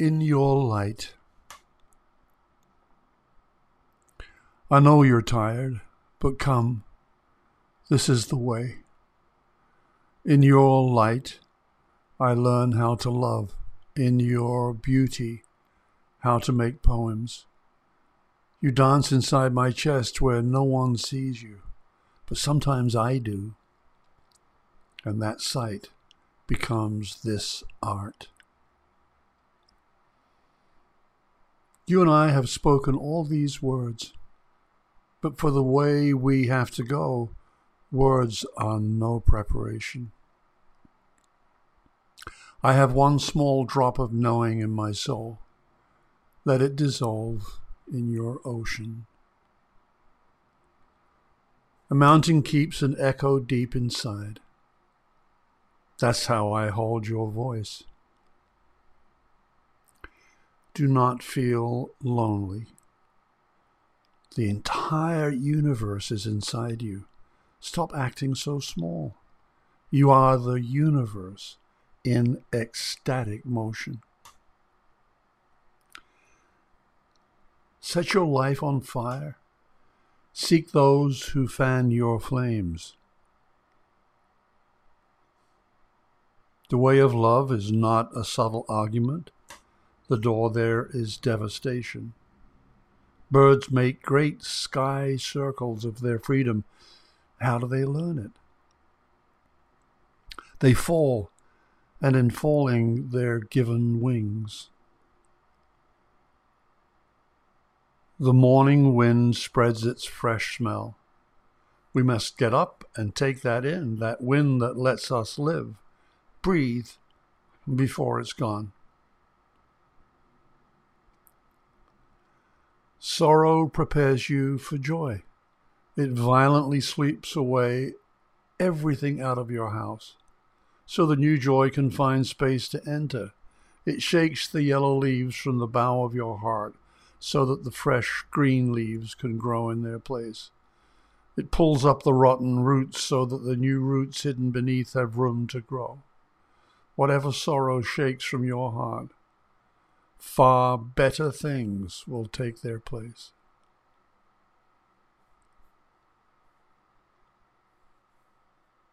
in your light. I know you're tired, but come, this is the way. In your light, I learn how to love. In your beauty, how to make poems. You dance inside my chest where no one sees you, but sometimes I do. And that sight becomes this art. You and I have spoken all these words, but for the way we have to go, words are no preparation. I have one small drop of knowing in my soul. Let it dissolve in your ocean. A mountain keeps an echo deep inside. That's how I hold your voice. Do not feel lonely. The entire universe is inside you. Stop acting so small. You are the universe in ecstatic motion. Set your life on fire. Seek those who fan your flames. The way of love is not a subtle argument. The door there is devastation. Birds make great sky circles of their freedom. How do they learn it? They fall, and in falling, they're given wings. The morning wind spreads its fresh smell. We must get up and take that in, that wind that lets us live. Breathe before it's gone. Sorrow prepares you for joy. It violently sweeps away everything out of your house, so the new joy can find space to enter. It shakes the yellow leaves from the bough of your heart, so that the fresh green leaves can grow in their place. It pulls up the rotten roots so that the new roots hidden beneath have room to grow. Whatever sorrow shakes from your heart, far better things will take their place.